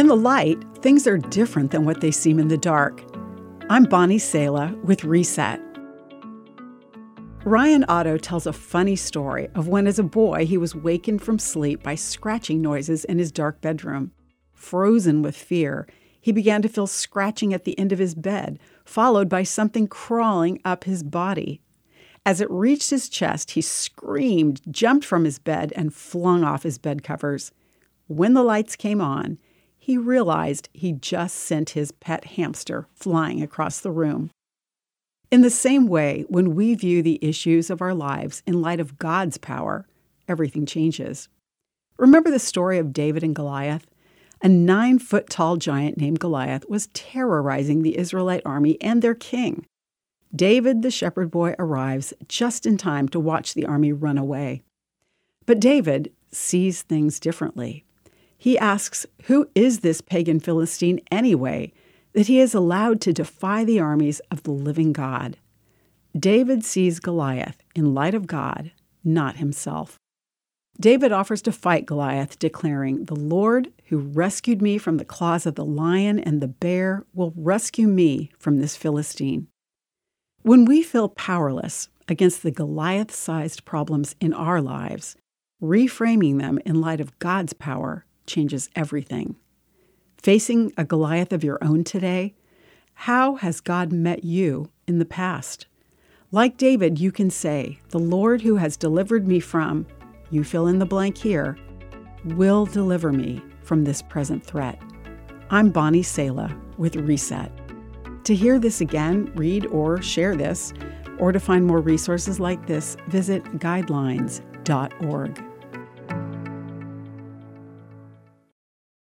In the light, things are different than what they seem in the dark. I'm Bonnie Sala with Reset. Ryan Otto tells a funny story of when, as a boy, he was wakened from sleep by scratching noises in his dark bedroom. Frozen with fear, he began to feel scratching at the end of his bed, followed by something crawling up his body. As it reached his chest, he screamed, jumped from his bed, and flung off his bed covers. When the lights came on, he realized he just sent his pet hamster flying across the room. In the same way, when we view the issues of our lives in light of God's power, everything changes. Remember the story of David and Goliath? A nine foot tall giant named Goliath was terrorizing the Israelite army and their king. David, the shepherd boy, arrives just in time to watch the army run away. But David sees things differently. He asks, Who is this pagan Philistine anyway, that he is allowed to defy the armies of the living God? David sees Goliath in light of God, not himself. David offers to fight Goliath, declaring, The Lord who rescued me from the claws of the lion and the bear will rescue me from this Philistine. When we feel powerless against the Goliath sized problems in our lives, reframing them in light of God's power changes everything. Facing a Goliath of your own today, how has God met you in the past? Like David, you can say, The Lord who has delivered me from you fill in the blank here, will deliver me from this present threat. I'm Bonnie Sala with Reset. To hear this again, read or share this, or to find more resources like this, visit guidelines.org.